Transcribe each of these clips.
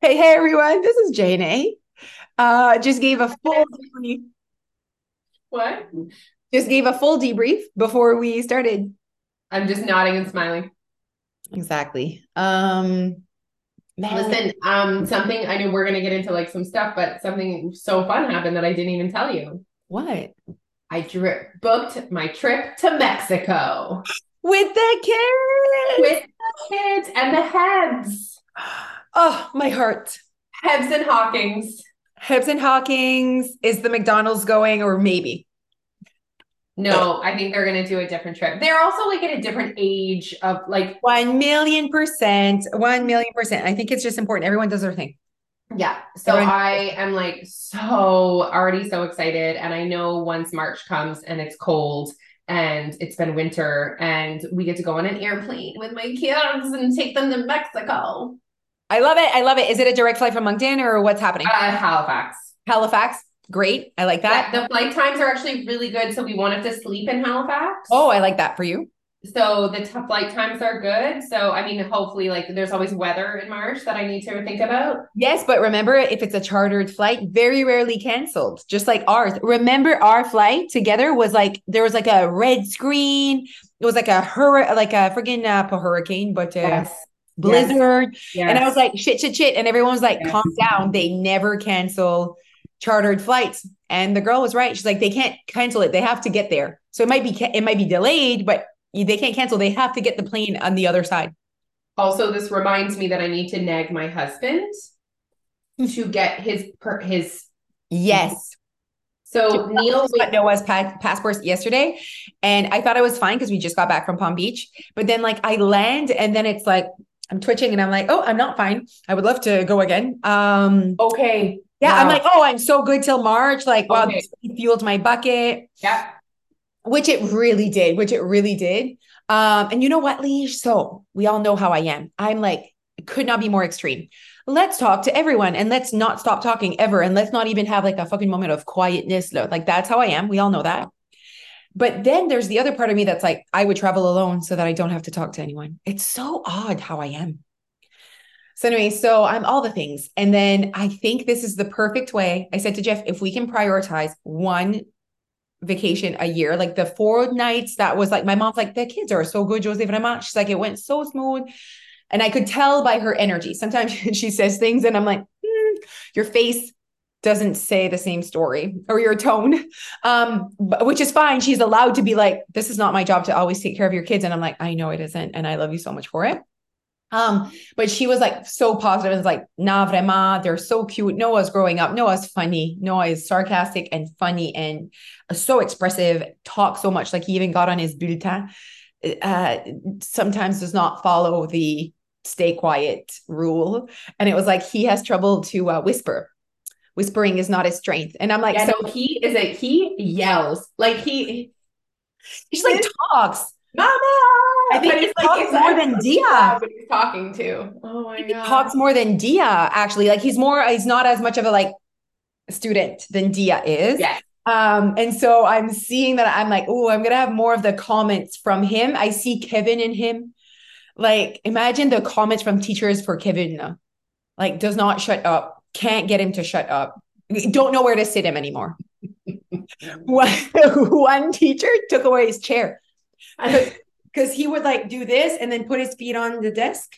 Hey, hey everyone, this is Jane A. Uh, just gave a full debrief. What? Just gave a full debrief before we started. I'm just nodding and smiling. Exactly. Um man. Listen, um, something I knew we're gonna get into like some stuff, but something so fun happened that I didn't even tell you. What? I dri- booked my trip to Mexico With the kids. with the kids and the heads, oh, my heart. Hebs and Hawkins. Hibbs and Hawkins. Is the McDonald's going or maybe? No, I think they're gonna do a different trip. They're also like at a different age of like, One million percent. One million percent. I think it's just important. Everyone does their thing. yeah. So Everyone- I am like so already so excited, and I know once March comes and it's cold. And it's been winter, and we get to go on an airplane with my kids and take them to Mexico. I love it. I love it. Is it a direct flight from Moncton or what's happening? Uh, Halifax. Halifax. Great. I like that. Yeah, the flight times are actually really good, so we won't have to sleep in Halifax. Oh, I like that for you. so the t- flight times are good. So I mean, hopefully, like there's always weather in March that I need to think about. Yes, but remember, if it's a chartered flight, very rarely canceled, just like ours. Remember, our flight together was like there was like a red screen. It was like a hur- like a friggin' uh, hurricane, but uh, blizzard. yes. And I was like, shit, shit, shit. And everyone was like, Yes. calm down. They never cancel chartered flights. And the girl was right. She's like, they can't cancel it. They have to get there. So it might be it might be delayed, but they can't cancel. They have to get the plane on the other side. Also, this reminds me that I need to nag my husband hmm. to get his per- his. Yes. So Neil, got Noah's pa- passports yesterday, and I thought I was fine because we just got back from Palm Beach. But then, like, I land, and then it's like I'm twitching, and I'm like, oh, I'm not fine. I would love to go again. Um, okay, yeah, I'm like, oh, I'm so good till March. Like, wow, Okay. this fueled my bucket, yeah, which it really did, which it really did. Um, and you know what, Leash? So we all know how I am. I'm like, could not be more extreme. Let's talk to everyone and let's not stop talking ever. And let's not even have like a fucking moment of quietness. Like that's how I am. We all know that. But then there's the other part of me that's like, I would travel alone so that I don't have to talk to anyone. It's so odd how I am. So, anyway, so I'm all the things. And then I think this is the perfect way. I said to Jeff, if we can prioritize one vacation a year, like the four nights that was like, my mom's like, the kids are so good, Joseph and Emma. She's like, it went so smooth. And I could tell by her energy. Sometimes she says things and I'm like, "Hmm, your face doesn't say the same story or your tone. Um which is fine. She's allowed to be like this is not my job to always take care of your kids. And i'm like i know it isn't and i love you so much for it. Um but she was like so positive and was like nah vraiment. They're so cute. Noah's growing up. Noah's funny. Noah is sarcastic and funny and so expressive talks so much. Like he even got on his bulletin. Uh sometimes does not follow the stay quiet rule. And it was like he has trouble to uh, whisper whispering is not his strength and i'm like yeah. so no, he is a he yells like he, he just like talks Mama. I think But he like talks more than Dia. when he's talking to. Oh my he god. talks more than dia actually like he's more he's not as much of a like student than dia is Yeah. um and so i'm seeing that i'm like oh i'm gonna have more of the comments from him i see kevin in him like imagine the comments from teachers for kevin like does not shut up can't get him to shut up. Don't know where to sit him anymore. One, one teacher took away his chair. Because he would like do this and then put his feet on the desk.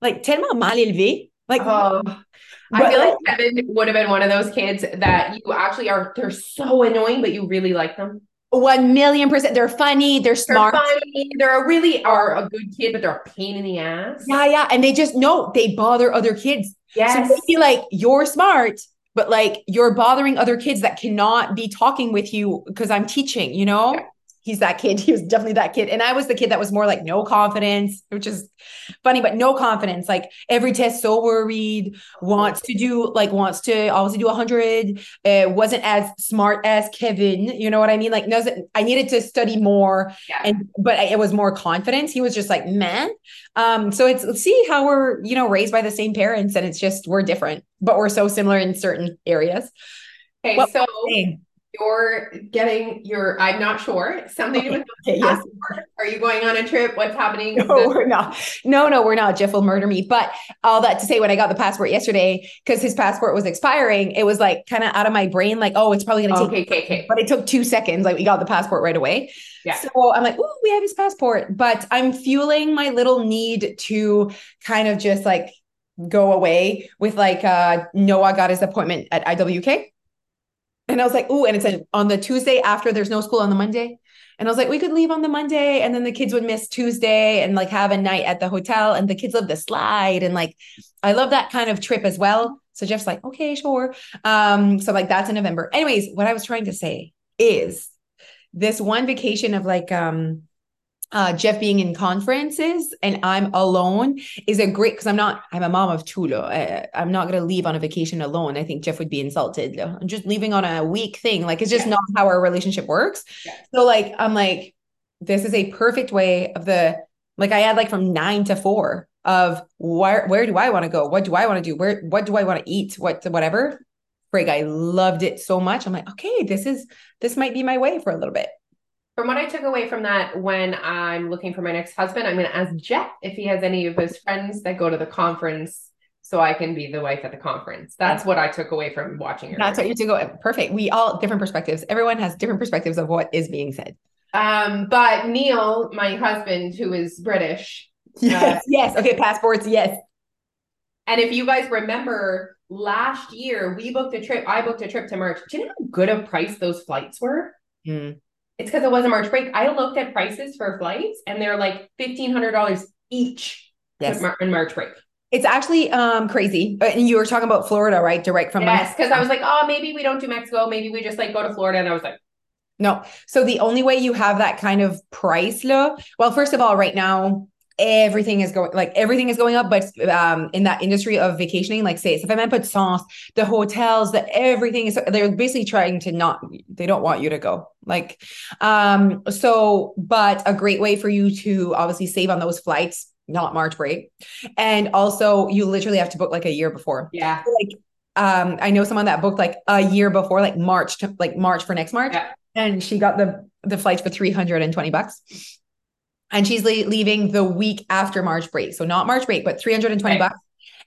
Like tellement mal élevé. Like Oh, I But- feel like Kevin would have been one of those kids that you actually are, they're so annoying, but you really like them. One million percent they're funny they're They're smart funny. They're a really are a good kid, but they're a pain in the ass. yeah yeah and they just know they bother other kids Yes. so they feel like you're smart but like you're bothering other kids that cannot be talking with you because i'm teaching you know Yeah. He's that kid. He was definitely that kid. And i was the kid that was more like no confidence which is funny but no confidence. Like every test so worried wants to do like wants to obviously do 100 uh, wasn't as smart as kevin you know what i mean? Like doesn't i needed to study more Yeah. and but it was more confidence. He was just like man um so it's let's see how we're you know raised by the same parents and it's just we're different but we're so similar in certain areas. Okay, What- so You're getting your, I'm not sure, something with Okay, yes. passport. Are you going on a trip? What's happening? No, we're not. No, no, we're not. Jeff will murder me. But all that to say, when I got the passport yesterday, because his passport was expiring, it was like kind of out of my brain, like, oh, it's probably going to take. Okay, okay, okay. But it took two seconds. Like we got the passport right away. Yeah. So I'm like, oh, we have his passport. But I'm fueling my little need to kind of just like go away with like uh Noah got his appointment at IWK. And I was like, oh, and it's on the Tuesday after there's no school on the Monday. And I was like, we could leave on the Monday and then the kids would miss Tuesday and like have a night at the hotel and the kids love the slide. And like, I love that kind of trip as well. So Jeff's like, okay, sure. Um, so like that's in November. Anyways, what I was trying to say is this one vacation of like um uh, Jeff being in conferences and I'm alone is a great because I'm not I'm a mom of two. I, I'm not gonna leave on a vacation alone. I think Jeff would be insulted. I'm just leaving on a week thing. Like it's just Yeah. not how our relationship works. Yeah. So like I'm like, this is a perfect way of the like I had like from nine to four of where where do I want to go? What do I want to do? Where what do I want to eat? What whatever. Frig, I loved it so much. I'm like, okay, this is this might be my way for a little bit. From what I took away from that, when I'm looking for my next husband, I'm going to ask Jeff if he has any of his friends that go to the conference so I can be the wife at the conference. That's what I took away from watching your That's what you to go. Perfect. We all different perspectives. Everyone has different perspectives of what is being said. Um, but Neil, my husband, who is British, Yes. yes. Okay. Passports. Yes. and if you guys remember last year, we booked a trip. I booked a trip to March. Do you know how good of price those flights were? Mm. It's because it was a March break. I looked at prices for flights, and they're like fifteen hundred dollars each Yes. In March break. It's actually um crazy. Uh, And you were talking about Florida, right? Direct from yes, because I was like, oh, maybe we don't do Mexico. Maybe we just like go to Florida. And I was like, No. So the only way you have that kind of price low, well, first of all, right now, everything is going like everything is going up, but um in that industry of vacationing, like say if I'm in Sens, the hotels, the everything is they're basically trying to not they don't want you to go. Like um so but a great way for you to obviously save on those flights, not March break. And also you literally have to book like a year before yeah, like um I know someone that booked like a year before like March to like March for next March Yeah. and she got the the flights for 320 bucks and she's le- leaving the week after March break so not March break but 320 Right. bucks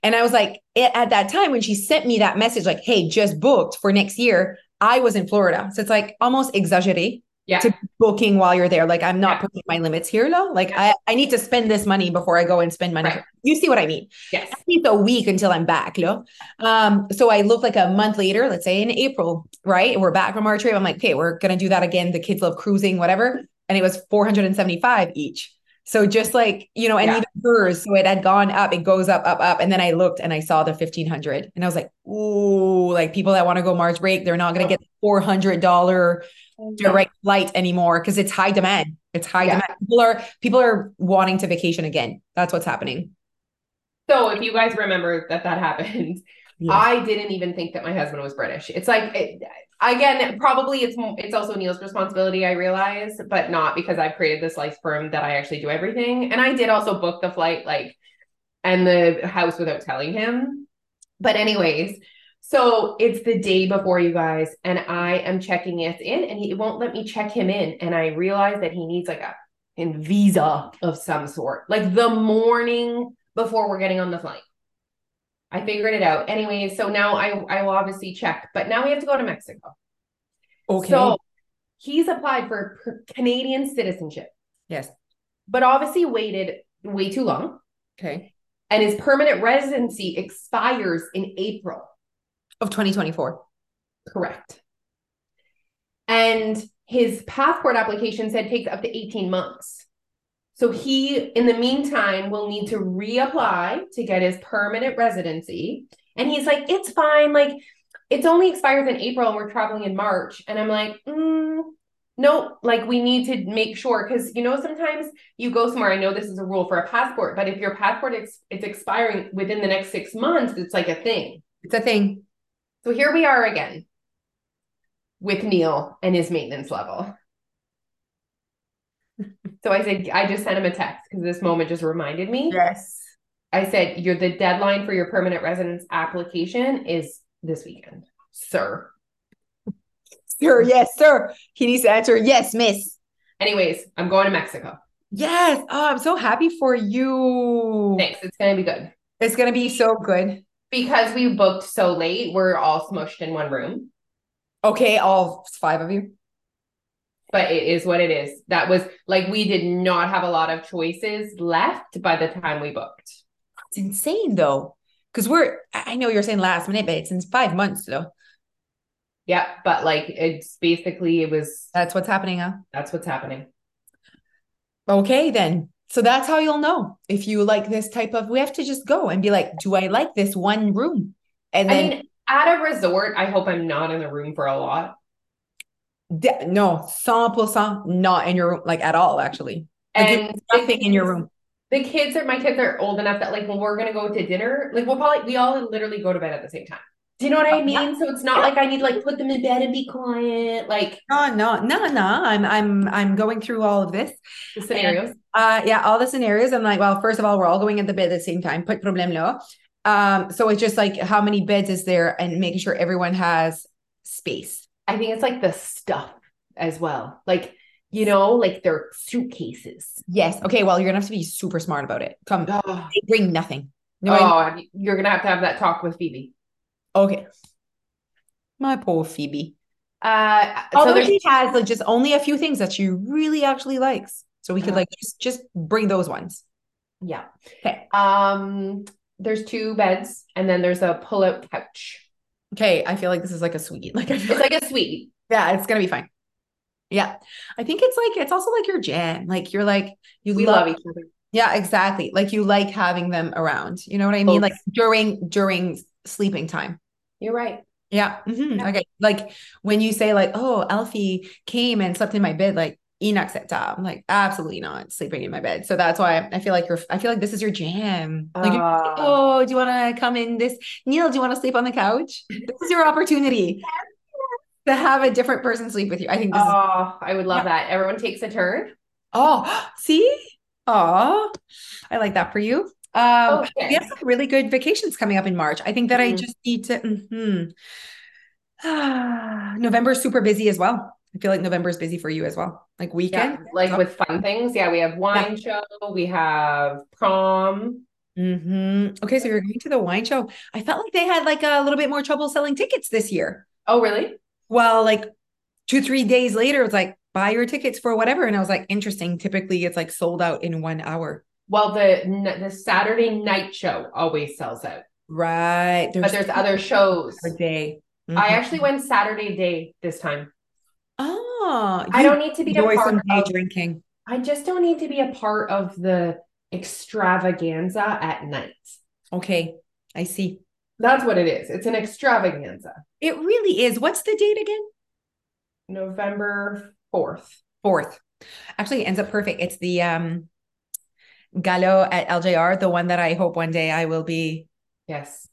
and I was like it, at that time when she sent me that message like hey just booked for next year I was in Florida so it's like almost exaggeré yeah, to booking while you're there like I'm not Yeah. putting my limits here though like I I need to spend this money before I go and spend money Right. you see what I mean yes, at least a week until I'm back, no? Um, so I look like a month later, let's say in April, right? We're back from our trip. I'm like, okay, we're gonna do that again. The kids love cruising, whatever. And it was 475 each. So just like, you know, and Yeah. even hers, so it had gone up, it goes up, up, up. And then I looked and I saw the 1500 and I was like, ooh, like people that want to go March break, they're not gonna oh. get the $400 direct flight anymore because it's high demand. It's high Yeah. demand. People are people are wanting to vacation again. That's what's happening. So if you guys remember that that happened, Yeah. I didn't even think that my husband was British. It's like it, again, probably it's it's also Neil's responsibility. I realize, but not because I've created this life for him that I actually do everything. And I did also book the flight, like, and the house without telling him. But anyways, so it's the day before you guys, and I am checking it in, and he won't let me check him in, and I realize that he needs like a in visa of some sort, like the morning before we're getting on the flight. I figured it out. Anyway, so now I I will obviously check, but now we have to go to Mexico. okay. So he's applied for Canadian citizenship, yes. but obviously waited way too long, Okay. and his permanent residency expires in April. Of 2024. Correct. And his passport application said takes up to 18 months. So he, in the meantime, will need to reapply to get his permanent residency. And he's like, it's fine. Like, it's only expires in April and we're traveling in March. And I'm like, mm, no, like, we need to make sure. Cause, you know, sometimes you go somewhere. I know this is a rule for a passport, but if your passport is it's expiring within the next six months, it's like a thing. It's a thing. So here we are again with Neil and his maintenance level. So I said, I just sent him a text because this moment just reminded me. Yes. I said, You're the deadline for your permanent residence application is this weekend, sir. sir. Yes, sir. He needs to answer, yes, miss. Anyways, I'm going to Mexico. Yes. Oh, I'm so happy for you. Thanks. It's gonna be good. It's gonna be so good. Because we booked so late, we're all smushed in one room. Okay, all five of you. But it is what it is. That was like we did not have a lot of choices left by the time we booked. It's insane though. Because we're I know you're saying last minute, but it's in five months though. Yeah, but like it's basically it was That's what's happening, huh? that's what's happening. Okay, then. So that's how you'll know if you like this type of. We have to just go and be like, do I like this one room? And I then mean, at a resort, I hope I'm not in the room for a lot. De- no, 100% not in your room, like at all, actually. Like, And nothing in your room. The kids are my kids are old enough that like when we're gonna go to dinner, like we'll probably we all literally go to bed at the same time. Do you know what I Yeah. mean? So it's not like I need to like put them in bed and be quiet, like No, no, no, no. I'm, I'm, I'm going through all of this. the scenarios. Uh, yeah, all the scenarios. I'm like, well, first of all, we're all going at the bed at the same time. Put problem là. Um, so it's just like how many beds is there, and making sure everyone has space. I think it's like the stuff as well. Like, you know, like their suitcases. Yes. Okay. Well, you're gonna have to be super smart about it. Come, Oh, they bring nothing. No. I- have you- you're gonna have to have that talk with Phoebe. okay. My poor Phoebe. Uh, so Although there's she has like just only a few things that she really actually likes, so we could Uh-huh. like just just bring those ones. yeah. Okay. Um, there's two beds and then there's a pull-out couch. Okay. I feel like this is like a sweet. Like I feel It's like a sweet. Yeah, it's gonna be fine. Yeah. I think it's like it's also like your jam. Like you're like you We love, love each other. yeah, exactly. Like you like having them around. You know what I mean? Like during during sleeping time. You're right. Yeah. mhm, Yeah. Okay. Like when you say like, oh, Alfie came and slept in my bed, like inacceptable. I'm like, absolutely not sleeping in my bed. So that's why I feel like you're I feel like this is your jam. Like you're like, Uh, oh, do you want to come in this? Neil, do you want to sleep on the couch? This is your opportunity to have a different person sleep with you. I think this is Oh, I would love Yeah. that. Everyone takes a turn. Oh, see? Oh, I like that for you. Um, Okay. we have some really good vacations coming up in March. I think that I Mhm. just need to. Mm-hmm. Ah, November is super busy as well. I feel like November is busy for you as well. Like Yeah, weekend. like with fun things. Yeah, we have wine show, we have prom. hmm Okay, so you're going to the wine show. I felt like they had like a little bit more trouble selling tickets this year. Oh, really? Well, like two, three days later, it's like buy your tickets for whatever. And I was like, interesting. Typically, it's like sold out in one hour. Well, the the Saturday night show always sells out, Right. but there's other shows. a day. I Mhm. actually went Saturday day this time. Oh, I don't need to be a part some day of. drinking. I just don't need to be a part of the extravaganza at night. Okay, I see. That's what it is. It's an extravaganza. It really is. What's the date again? November 4th. Fourth. Actually, it ends up perfect. It's the um Gallo at LJR, the one that I hope one day I will be. Yes.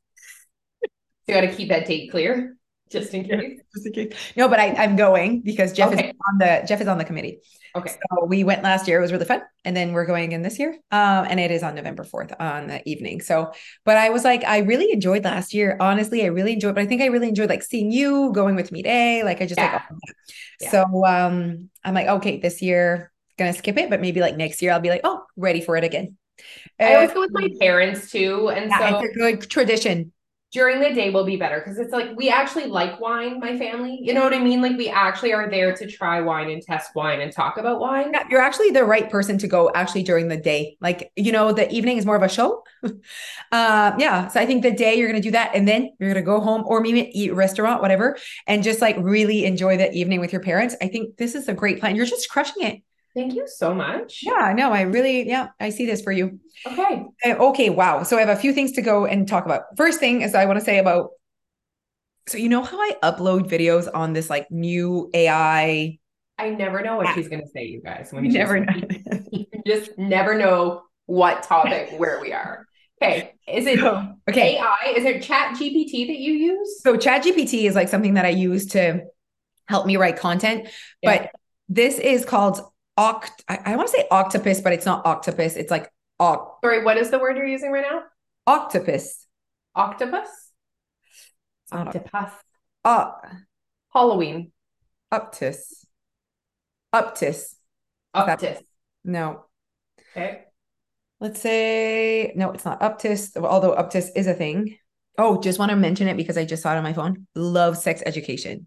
So you got to keep that date clear just in case. Just in case. No, but I, I'm going because Jeff Okay. is on the Jeff is on the committee. Okay. So we went last year. It was really fun. And then we're going again this year. Um, and it is on November 4th on the evening. So, but I was like, I really enjoyed last year. Honestly, I really enjoyed, but I think I really enjoyed like seeing you going with me today. Like I just like Yeah. of. Yeah. So um I'm like, okay, this year gonna skip it, but maybe like next year I'll be like, oh, ready for it again. I always go with my parents too. And yeah, so it's a good tradition. During the day will be better because it's like we actually like wine, my family. You know what I mean? Like we actually are there to try wine and test wine and talk about wine. Yeah, you're actually the right person to go actually during the day. Like, you know, the evening is more of a show. uh, yeah. So I think the day you're going to do that and then you're going to go home or maybe eat restaurant, whatever, and just like really enjoy the evening with your parents. I think this is a great plan. You're just crushing it. Thank you so much. Yeah, no, I really, yeah, I see this for you. Okay. Uh, Okay, wow. So I have a few things to go and talk about. First thing is I want to say about so you know how I upload videos on this like new AI I never know what Yeah. she's gonna say, you guys. When you never know. you just never know what topic where we are. Okay. Is it okay. AI? Is it Chat GPT that you use? So chat GPT is like something that I use to help me write content, Yeah. but this is called Oct I, I want to say octopus, but it's not octopus. It's like oct. Sorry, what is the word you're using right now? octopus. Octopus? Octopus. uh, Halloween. Uptis. Uptis. Uptis. No. Okay. Let's say no, it's not Uptis, although Uptis is a thing. Oh, just want to mention it because I just saw it on my phone. Love sex education.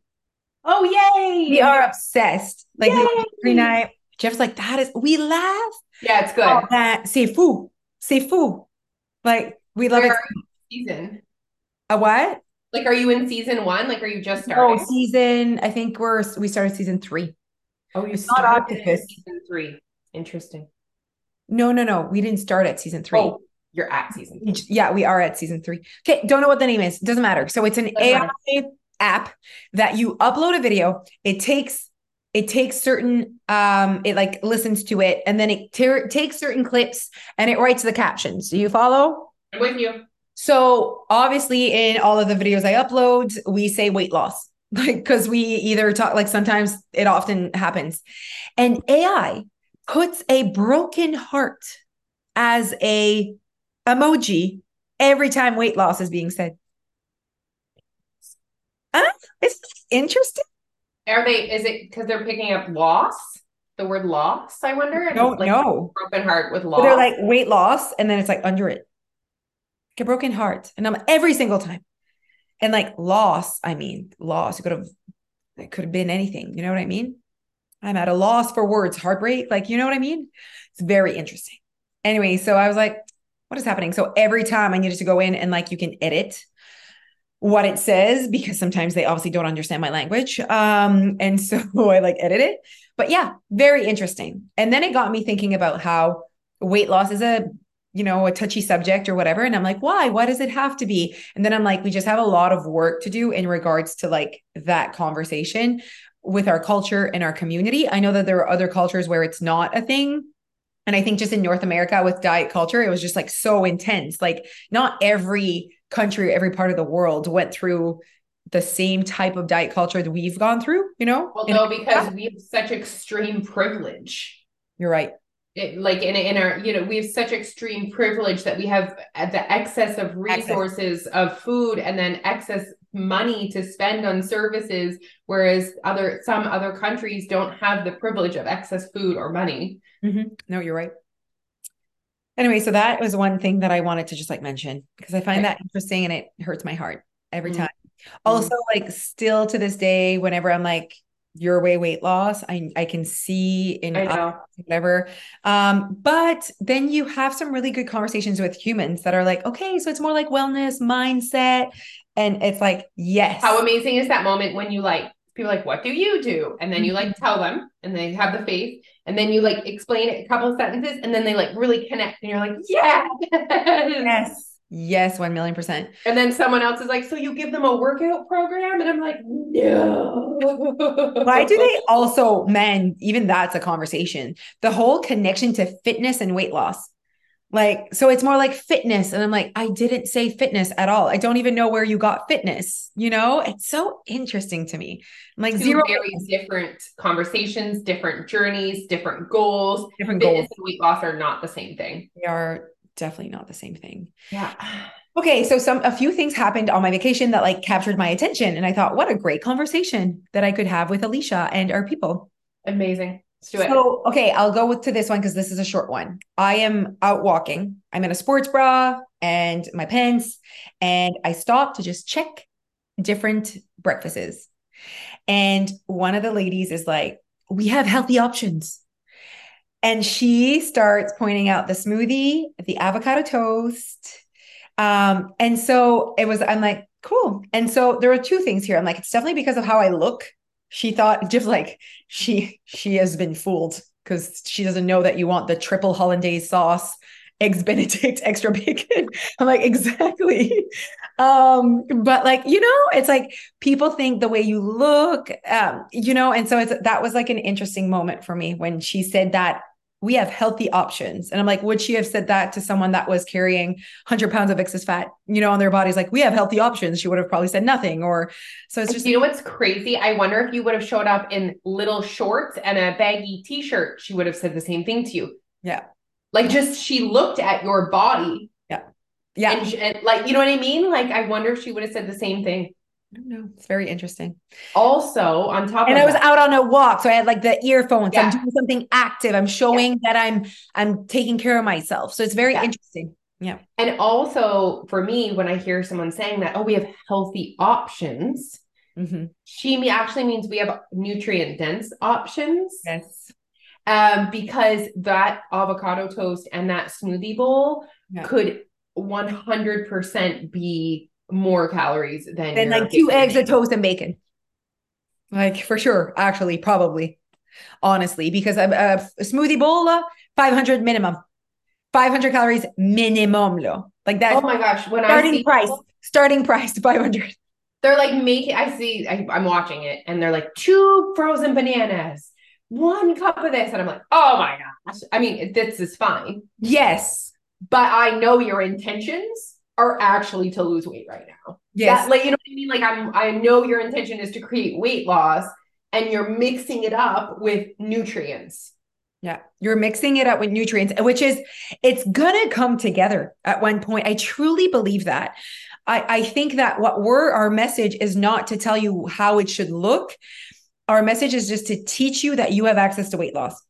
Oh, yay. We are obsessed. Like every night. Jeff's like, that is we laugh. Yeah, it's good. that c'est fou. C'est fou. Like we love Where it. are you in season? A what? Like, are you in season one? Like, are you just Oh, starting? season. I think we're we started season three. Oh, you It's not started season three. Interesting. No, no, no. We didn't start at season three. Oh, you're at season three. Yeah, we are at season three. Okay, don't know what the name is. Doesn't matter. So it's an Doesn't AI matter. app that you upload a video. It takes it takes certain um it like listens to it and then it ter- takes certain clips and it writes the captions. Do you follow? I'm with you. So obviously in all of the videos I upload, we say weight loss. Like because we either talk like sometimes it often happens. And AI puts a broken heart as a emoji every time weight loss is being said. Huh? It's interesting. Are they, is it because they're picking up loss? The word loss, I wonder? Don't like know. broken heart with But loss. they're like weight loss, and then it's like under it. Like a broken heart. And I'm every single time. And like loss, I mean, loss. It could have it could have been anything. You know what I mean? I'm at a loss for words, heartbreak. Like, you know what I mean? It's very interesting. Anyway, so I was like, what is happening? So every time I needed to go in and like you can edit what it says because sometimes they obviously don't understand my language. Um, and so I like edit it. But yeah, very interesting. And then it got me thinking about how weight loss is a you know a touchy subject or whatever and i'm like why why does it have to be and then i'm like we just have a lot of work to do in regards to like that conversation with our culture and our community i know that there are other cultures where it's not a thing and i think just in north america with diet culture it was just like so intense like not every country every part of the world went through the same type of diet culture that we've gone through you know well, no, because we have such extreme privilege. you're right It, like in, in our, you know, we have such extreme privilege that we have uh, the excess of resources of food and then excess money to spend on services, whereas other some other countries don't have the privilege of excess food or money. Mhm. No, you're right. Anyway, so that was one thing that I wanted to just like mention because I find Okay. that interesting and it hurts my heart every Mhm. time. Also, like still to this day, whenever I'm like, your way weight loss, I I can see in whatever. Um, but then you have some really good conversations with humans that are like, okay, so it's more like wellness, mindset. And it's like, yes. How amazing is that moment when you like people are like, what do you do? And then you like Mm-hmm. tell them and they have the faith and then you like explain it a couple of sentences and then they like really connect and you're like, yeah. Yes. Yes, one million percent. And then someone else is like, so you give them a workout program? And I'm like, no. Why do they also, man, even that's a conversation. The whole connection to fitness and weight loss. Like, so it's more like fitness. And I'm like, I didn't say fitness at all. I don't even know where you got fitness. You know, it's so interesting to me. I'm like Two zero very different conversations, different journeys, different goals. different goals. Fitness and weight loss are not the same thing. They are definitely not the same thing. Yeah. Okay, so some a few things happened on my vacation that like captured my attention. And I thought, what a great conversation that I could have with Alicia and our people. Amazing. Let's do it. So, okay, I'll go with to this one because this is a short one. I am out walking. I'm in a sports bra and my pants, and I stop to just check different breakfasts. And one of the ladies is like, "We have healthy options." And she starts pointing out the smoothie, the avocado toast. Um, and so it was, I'm like, cool. And so there are two things here. I'm like, it's definitely because of how I look. She thought just like she she has been fooled because she doesn't know that you want the triple hollandaise sauce, eggs benedict, extra bacon. I'm like, exactly. Um, but like, you know, it's like people think the way you look, um, you know, and so it's that was like an interesting moment for me when she said that we have healthy options. And I'm like, would she have said that to someone that was carrying 100 pounds of excess fat, you know, on their bodies? Like, we have healthy options. She would have probably said nothing. Or so it's just, you know what's crazy? I wonder if you would have showed up in little shorts and a baggy t-shirt, she would have said the same thing to you. yeah, Like just she looked at your body yeah, and, sh- and like you know what I mean? Like I wonder if she would have said the same thing. I don't know. It's very interesting. Also, on top and I was that, out on a walk, so I had like the earphones. Yeah. I'm doing something active. I'm showing that I'm I'm taking care of myself. So it's very Yeah. interesting. Yeah. and also for me, when I hear someone saying that, oh, we have healthy options, Mhm. she actually means we have nutrient dense options. Yes. Um, because that avocado toast and that smoothie bowl Yeah. could 100% be more calories than your like two eggs, a toast, and bacon. Like for sure, actually, probably, honestly, because a, a smoothie bowl, uh, 500 minimum, 500 calories minimum. Lo. Like that Oh my gosh, when I starting see price, people- starting price 500. they're like making I see I, I'm watching it and they're like two frozen bananas, one cup of this, and I'm like, oh my gosh. I mean, this is fine, Yes. but I know your intentions are actually to lose weight right now. Yes. That, like you know what I mean? Like I'm I know your intention is to create weight loss and you're mixing it up with nutrients. Yeah, you're mixing it up with nutrients, which is it's gonna come together at one point. I truly believe that. I, I think that what we're our message is not to tell you how it should look. Our message is just to teach you that you have access to weight loss.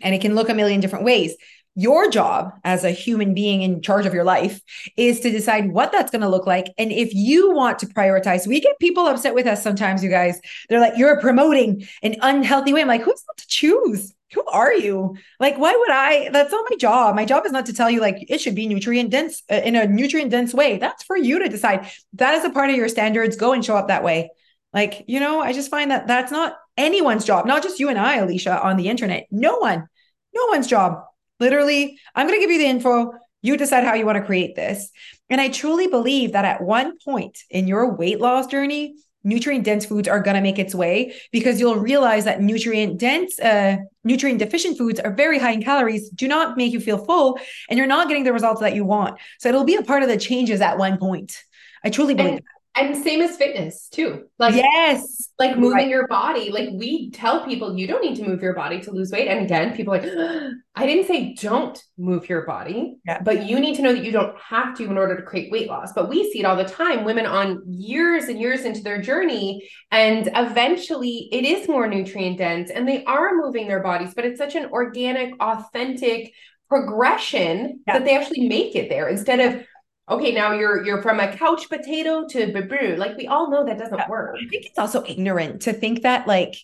And it can look a million different ways. Your job as a human being in charge of your life is to decide what that's going to look like. And if you want to prioritize, we get people upset with us sometimes, you guys. They're like, you're promoting an unhealthy way. I'm like, who's not to choose? Who are you? Like, why would I? That's not my job. My job is not to tell you, like, it should be nutrient dense uh, in a nutrient dense way. That's for you to decide. That is a part of your standards. Go and show up that way. Like, you know, I just find that that's not anyone's job, not just you and I, Alicia, on the internet. No one, no one's job. Literally, I'm going to give you the info. You decide how you want to create this. And I truly believe that at one point in your weight loss journey, nutrient dense foods are going to make its way because you'll realize that nutrient dense uh, nutrient deficient foods are very high in calories do not make you feel full and you're not getting the results that you want so it'll be a part of the changes at one point i truly believe And, and same as fitness too. Like yes like moving Right. your body. Like we tell people you don't need to move your body to lose weight. And again, people are like, I didn't say don't move your body, Yeah. but you need to know that you don't have to in order to create weight loss. But we see it all the time, women on years and years into their journey. And eventually it is more nutrient dense and they are moving their bodies, but it's such an organic, authentic progression Yeah. that they actually make it there instead of okay, now you're you're from a couch potato to babu. Like we all know that doesn't work. I think it's also ignorant to think that like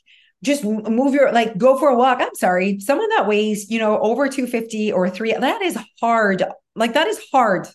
just move your like go for a walk. I'm sorry, someone that weighs you know over 250 or three that is hard. Like that is hard. So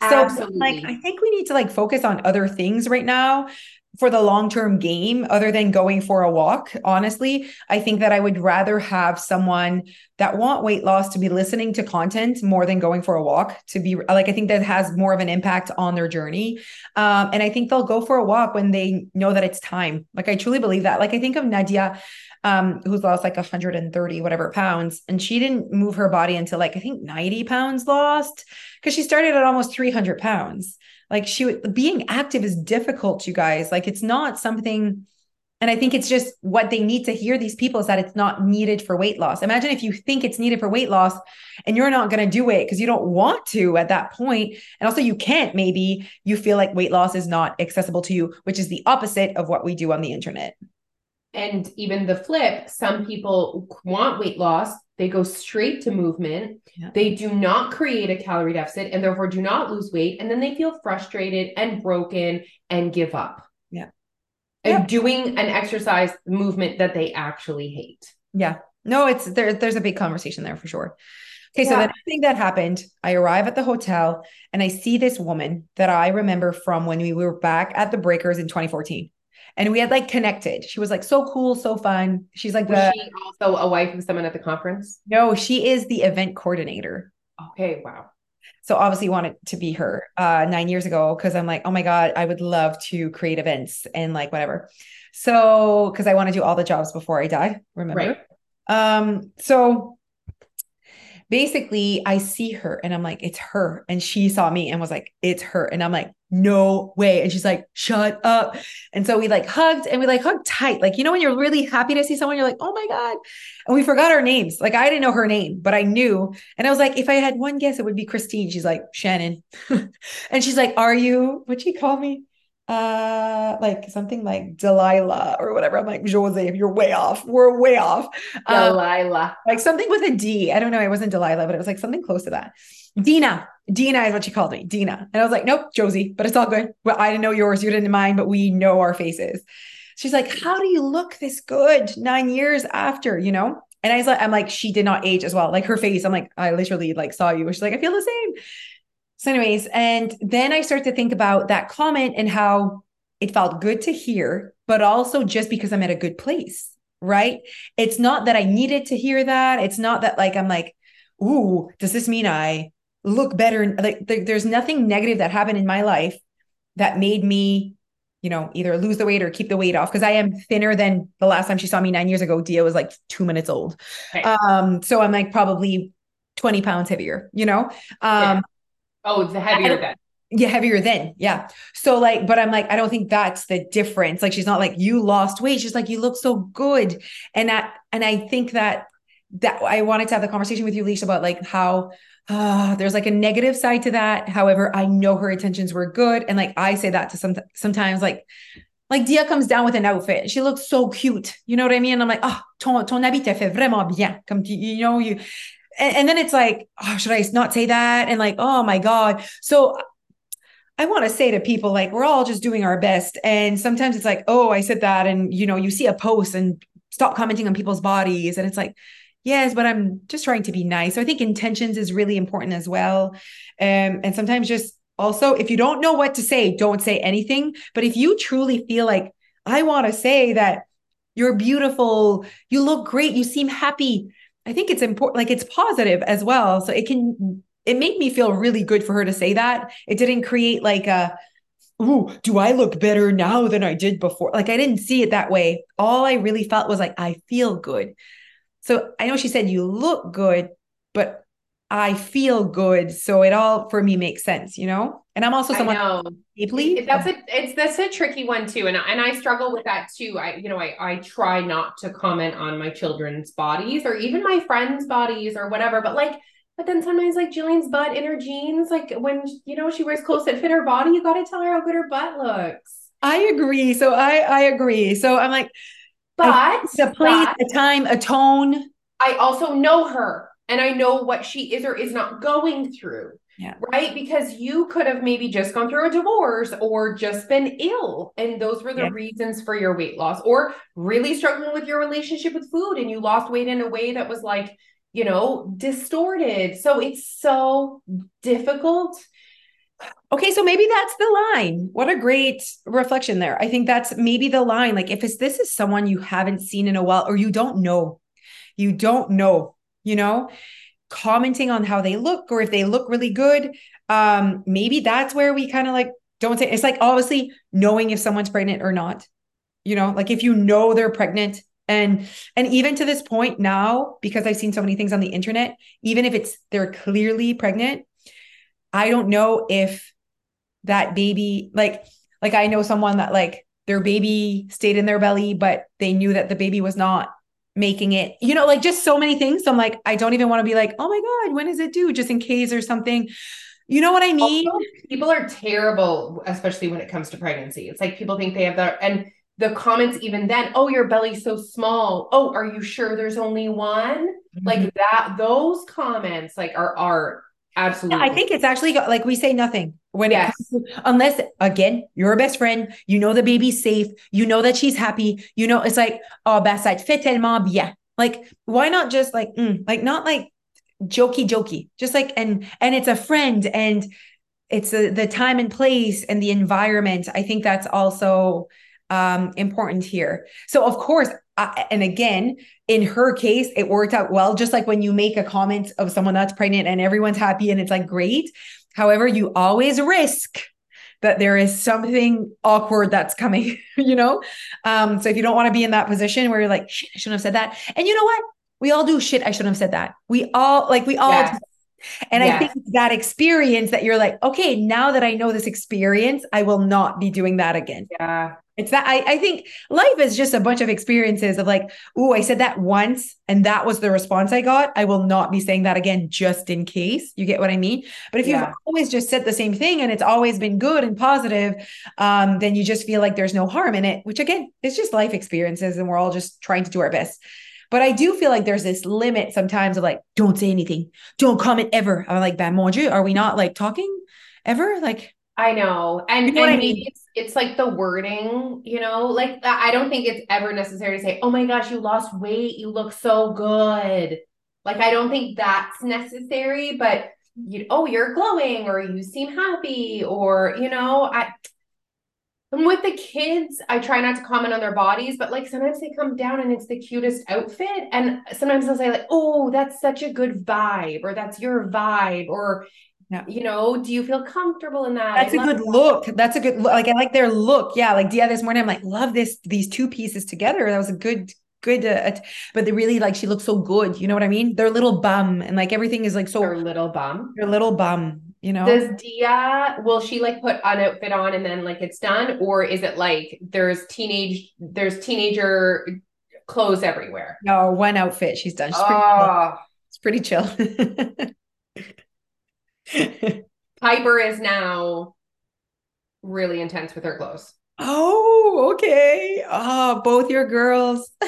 Absolutely. like I think we need to like focus on other things right now for the long-term game other than going for a walk honestly i think that i would rather have someone that want weight loss to be listening to content more than going for a walk to be like i think that has more of an impact on their journey. Um, and i think they'll go for a walk when they know that it's time. Like i truly believe that. Like i think of nadia um, who's lost like 130 whatever pounds and she didn't move her body until like i think 90 pounds lost because she started at almost 300 pounds like she being active is difficult you guys. Like it's not something and i think it's just what they need to hear these people is that it's not needed for weight loss. Imagine if you think it's needed for weight loss and you're not going to do it because you don't want to at that point. And also you can't maybe you feel like weight loss is not accessible to you which is the opposite of what we do on the internet And even the flip, some people want weight loss, they go straight to movement. Yeah. They do not create a calorie deficit and therefore do not lose weight. And then they feel frustrated and broken and give up. Yeah. And Yeah. doing an exercise movement that they actually hate. Yeah. No, it's there. There's a big conversation there for sure. Okay, so the next thing that happened, I arrive at the hotel and I see this woman that I remember from when we were back at the Breakers in 2014. And we had like connected. She was like so cool, so fun. She's like Was the she also a wife of someone at the conference? no, she is the event coordinator. Okay, wow. So obviously wanted to be her uh nine years ago because I'm like, oh my God, I would love to create events and like whatever. So because I want to do all the jobs before I die, remember? Right. Um, so basically I see her and I'm like, it's her. And she saw me and was like, it's her. And I'm like, no way. And she's like, shut up. And so we like hugged and we like hugged tight. Like, you know, when you're really happy to see someone, you're like, oh my God. And we forgot our names. Like I didn't know her name, but I knew. And I was like, if I had one guess, it would be Christine. She's like, Shannon. and she's like, are you, what'd she call me? Uh like something like Delilah or whatever. I'm like, Jose, you're way off. We're way off. Um, Delilah. like something with a D. I don't know. It wasn't Delilah, but it was like something close to that. Dina. Dina is what she called me. Dina. And I was like, nope, Josie, but it's all good. Well, I didn't know yours, you didn't mine, but we know our faces. She's like, How do you look this good nine years after, you know? And I was like, I'm like, she did not age as well. Like her face, I'm like, I literally like saw you. She's like, I feel the same. So, anyways, and then I start to think about that comment and how it felt good to hear, but also just because I'm at a good place, right? It's not that I needed to hear that. It's not that like I'm like, ooh, does this mean I look better? Like th- there's nothing negative that happened in my life that made me, you know, either lose the weight or keep the weight off because I am thinner than the last time she saw me nine years ago. Dia was like two minutes old. Okay. Um, so I'm like probably 20 pounds heavier, you know? Um, Yeah. Oh, the heavier then. yeah, heavier than. Yeah. So like, but I'm like, I don't think that's the difference. Like she's not like you lost weight. She's like, you look so good. And that, and I think that that I wanted to have the conversation with you, Leash, about like how uh, there's like a negative side to that. However, I know her intentions were good. And like I say that to some sometimes like like Dia comes down with an outfit. She looks so cute. You know what I mean? I'm like, oh, ton, ton habit fait vraiment bien. Comme you know, you and, and then it's like, oh, should I not say that? And like, oh my God. So I want to say to people, like, we're all just doing our best. And sometimes it's like, oh, I said that. And, you know, you see a post and stop commenting on people's bodies. And it's like, yes, but I'm just trying to be nice. So I think intentions is really important as well. Um, and sometimes just also, if you don't know what to say, don't say anything. But if you truly feel like, I want to say that you're beautiful, you look great, you seem happy, I think it's important, like it's positive as well. So it can, it made me feel really good for her to say that. It didn't create like a, ooh, do I look better now than I did before? Like I didn't see it that way. All I really felt was like, I feel good. So I know she said you look good, but I feel good. So it all for me makes sense, you know? And I'm also someone. Deeply. That's a it's that's a tricky one too and and I struggle with that too I you know I I try not to comment on my children's bodies or even my friends bodies or whatever but like but then sometimes like Jillian's butt in her jeans like when you know she wears clothes that fit her body you got to tell her how good her butt looks I agree. So I I agree. So I'm like but the place, the time, a tone. I also know her and I know what she is or is not going through. Yeah. Right. Because you could have maybe just gone through a divorce or just been ill. And those were the Yeah. reasons for your weight loss, or really struggling with your relationship with food and you lost weight in a way that was like, you know, distorted. So it's so difficult. Okay, so maybe that's the line. What a great reflection there. I think that's maybe the line. Like if it's this is someone you haven't seen in a while or you don't know, you don't know, you know, commenting on how they look or if they look really good. Um, maybe that's where we kind of like don't say it's like obviously knowing if someone's pregnant or not. You know, like if you know they're pregnant and and even to this point now because I've seen so many things on the internet, even if it's they're clearly pregnant, I don't know if that baby like like I know someone that like their baby stayed in their belly but they knew that the baby was not making it you know like just so many things so I'm like I don't even want to be like oh my god when is it due just in case or something you know what I mean Also, people are terrible, especially when it comes to pregnancy. It's like people think they have that and the comments even then, oh, your belly's so small. Oh, are you sure there's only one? Mm-hmm. Like that, those comments like are are absolutely I think it's actually like we say nothing when Yes. to, unless again you're a best friend, you know the baby's safe, you know that she's happy, you know it's like oh ben ça te fait tellement bien. Like why not just like mm, like not like jokey jokey, just like and and it's a friend and it's the the time and place and the environment. I think that's also um important here. So of course I, and again in her case it worked out well just like when you make a comment of someone that's pregnant and everyone's happy and it's like great. However you always risk that there is something awkward that's coming you know? Um so if you don't want to be in that position where you're like shit i shouldn't have said that. And you know what? We all do shit i shouldn't have said that. We all like we all Yes. and I think that experience that you're like, okay, now that I know this experience, I will not be doing that again. yeah. It's that I, I think life is just a bunch of experiences of like, oh, I said that once and that was the response I got. I will not be saying that again just in case. You get what I mean? But if yeah. you've always just said the same thing and it's always been good and positive, um, then you just feel like there's no harm in it, which again, it's just life experiences and we're all just trying to do our best. But I do feel like there's this limit sometimes of like, don't say anything, don't comment ever. I'm like, ben mon Dieu, are we not like talking ever? Like, I know. And, you know and I mean? it's it's like the wording, you know, like I don't think it's ever necessary to say, "Oh my gosh, you lost weight, you look so good." Like I don't think that's necessary, but you oh, you're glowing or you seem happy or, you know, I and with the kids, I try not to comment on their bodies, but like sometimes they come down and it's the cutest outfit. And sometimes they'll say, like, oh, that's such a good vibe, or that's your vibe, or yeah. You know, do you feel comfortable in that? That's I a good that. look. That's a good look. Like I like their look. Yeah. Like Dia this morning, I'm like, love this, these two pieces together. That was a good, good, uh, but they really like, she looks so good. You know what I mean? Their little bum and like everything is like so. Her little bum. Her little bum, you know? Does Dia, will she like put an outfit on and then like it's done? Or is it like there's teenage, there's teenager clothes everywhere? No, one outfit she's done. She's oh. pretty chill. It's pretty chill. Piper is now really intense with her clothes. Oh, okay. Oh, both your girls.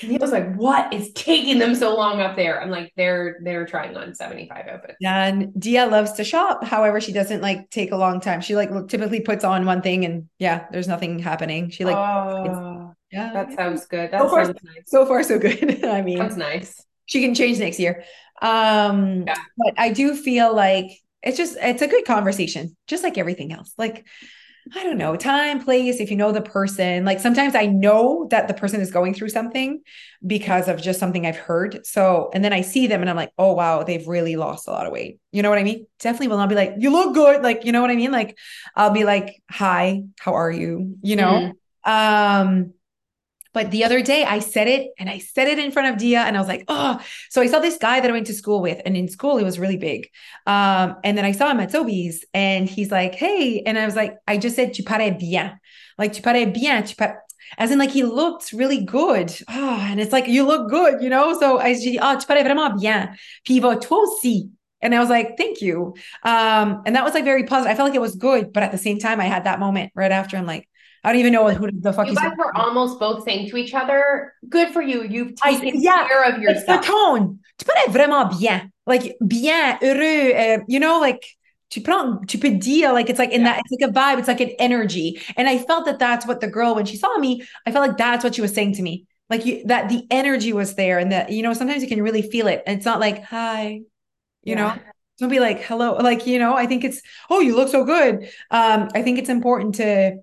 he was like, "What is taking them so long up there?" I'm like, "They're they're trying on 75 outfits." And Dia loves to shop. However, she doesn't like take a long time. She like typically puts on one thing, and yeah, there's nothing happening. She like, oh, yeah, that sounds good. That so far, nice. So far, so good. I mean, that's nice. She can change next year. Um, yeah. but I do feel like it's just it's a good conversation, just like everything else. Like, I don't know, time, place, if you know the person. Like sometimes I know that the person is going through something because of just something I've heard. So, and then I see them and I'm like, oh wow, they've really lost a lot of weight. You know what I mean? Definitely will not be like, you look good. Like, you know what I mean? Like, I'll be like, hi, how are you? You know? Mm-hmm. Um, but the other day I said it and I said it in front of Dia and I was like, oh, so I saw this guy that I went to school with. And in school, he was really big. Um, and then I saw him at Sobeys and he's like, hey. And I was like, I just said, tu parais bien. Like, tu parais bien. Tu as in like he looked really good. Oh, and it's like, you look good, you know? So I said, oh, tu parais vraiment bien. Puis va toi aussi. And I was like, thank you. Um, and that was like very positive. I felt like it was good, but at the same time, I had that moment right after. I'm like, I don't even know who the fuck you guys were almost both saying to each other, "Good for you. You've taken I, yeah, care of yourself." It's the tone. Tu peux être vraiment bien, like bien, heureux. Uh, you know, like tu prends, tu peux dire, like it's like in yeah. that, it's like a vibe. It's like an energy. And I felt that that's what the girl when she saw me, I felt like that's what she was saying to me, like you, that the energy was there, and that you know sometimes you can really feel it, and it's not like hi, you yeah. know. Don't be like hello, like you know. I think it's oh, you look so good. Um, I think it's important to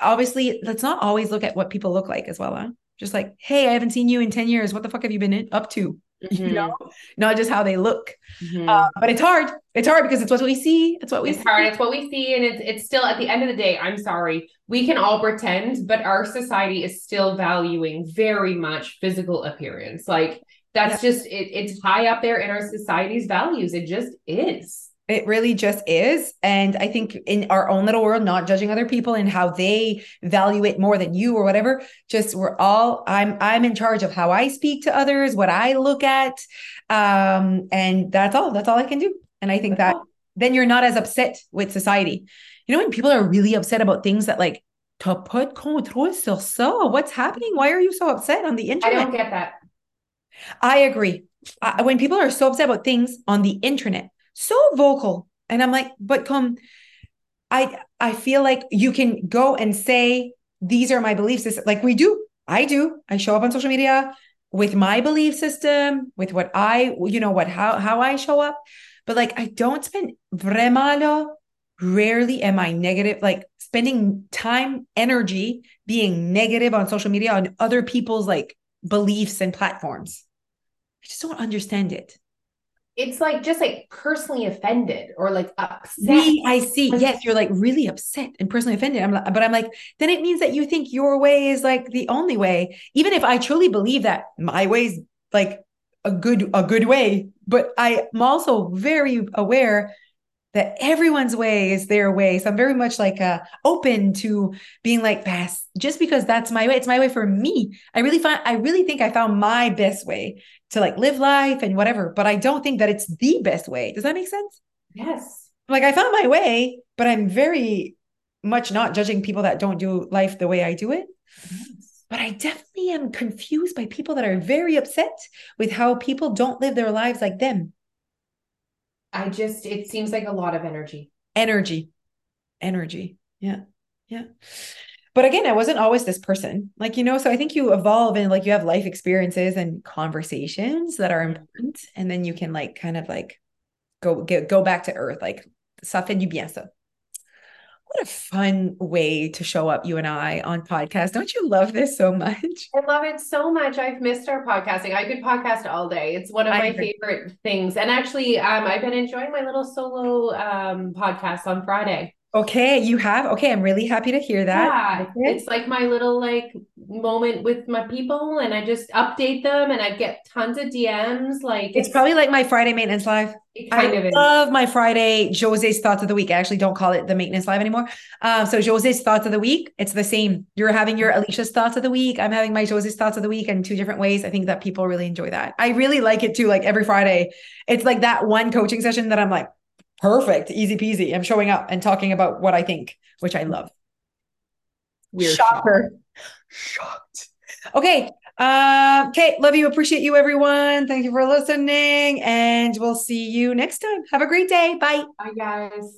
obviously let's not always look at what people look like as well huh? just like hey i haven't seen you in 10 years. What the fuck have you been in, up to? Mm-hmm. you know? Not just how they look. Mm-hmm. uh, but it's hard. It's hard because it's what we see. It's what we it's see. hard. It's what we see and it's it's still at the end of the day i'm sorry. We can all pretend but our society is still valuing very much physical appearance. Like that's yeah. just it, it's high up there in our society's values. It just is it really just is. And I think in our own little world, not judging other people and how they value it more than you or whatever, just we're all I'm I'm in charge of how I speak to others, what I look at. Um, and that's all. That's all I can do. And I think that then you're not as upset with society. You know, when people are really upset about things that like to put control sur ça. What's happening? Why are you so upset on the internet? I don't get that. I agree. Uh, when people are so upset about things on the internet, so vocal. And I'm like, but come, I I feel like you can go and say, these are my belief system. Like we do. I do. I show up on social media with my belief system, with what I, you know, what how how I show up. But like I don't spend vraiment rarely am I negative, like spending time, energy being negative on social media on other people's like beliefs and platforms. I just don't understand it it's like just like personally offended or like upset. Me, I see. Yes, you're like really upset and personally offended. I'm like, but I'm like, then it means that you think your way is like the only way. Even if I truly believe that my way is like a good a good way, but I'm also very aware that everyone's way is their way. So I'm very much like uh, open to being like, best, just because that's my way. It's my way for me. I really find, I really think I found my best way to like live life and whatever, but I don't think that it's the best way. Does that make sense? Yes. Like I found my way, but I'm very much not judging people that don't do life the way I do it. Yes. But I definitely am confused by people that are very upset with how people don't live their lives like them. I just, it seems like a lot of energy. Energy. Energy. Yeah. Yeah. But again, I wasn't always this person. Like, you know, so I think you evolve and like you have life experiences and conversations that are important. And then you can like kind of like go get, go back to earth. Like, ça fait du bien ça. What a fun way to show up, you and I, on podcast. Don't you love this so much? I love it so much. I've missed our podcasting. I could podcast all day. It's one of my favorite things. And actually, um, I've been enjoying my little solo um, podcast on Friday. Okay, you have. Okay, I'm really happy to hear that. Yeah, it's like my little like moment with my people, and I just update them, and I get tons of DMs. Like it's, it's probably like my Friday maintenance live. I love my Friday Jose's thoughts of the week. I actually don't call it the maintenance live anymore. Um, so Jose's thoughts of the week, it's the same. You're having your Alicia's thoughts of the week. I'm having my Jose's thoughts of the week in two different ways. I think that people really enjoy that. I really like it too. Like every Friday, it's like that one coaching session that I'm like, perfect, easy peasy. I'm showing up and talking about what I think, which I love. We're Shocker. Shocked. Okay. Uh, okay. Love you. Appreciate you, everyone. Thank you for listening. And we'll see you next time. Have a great day. Bye. Bye, guys.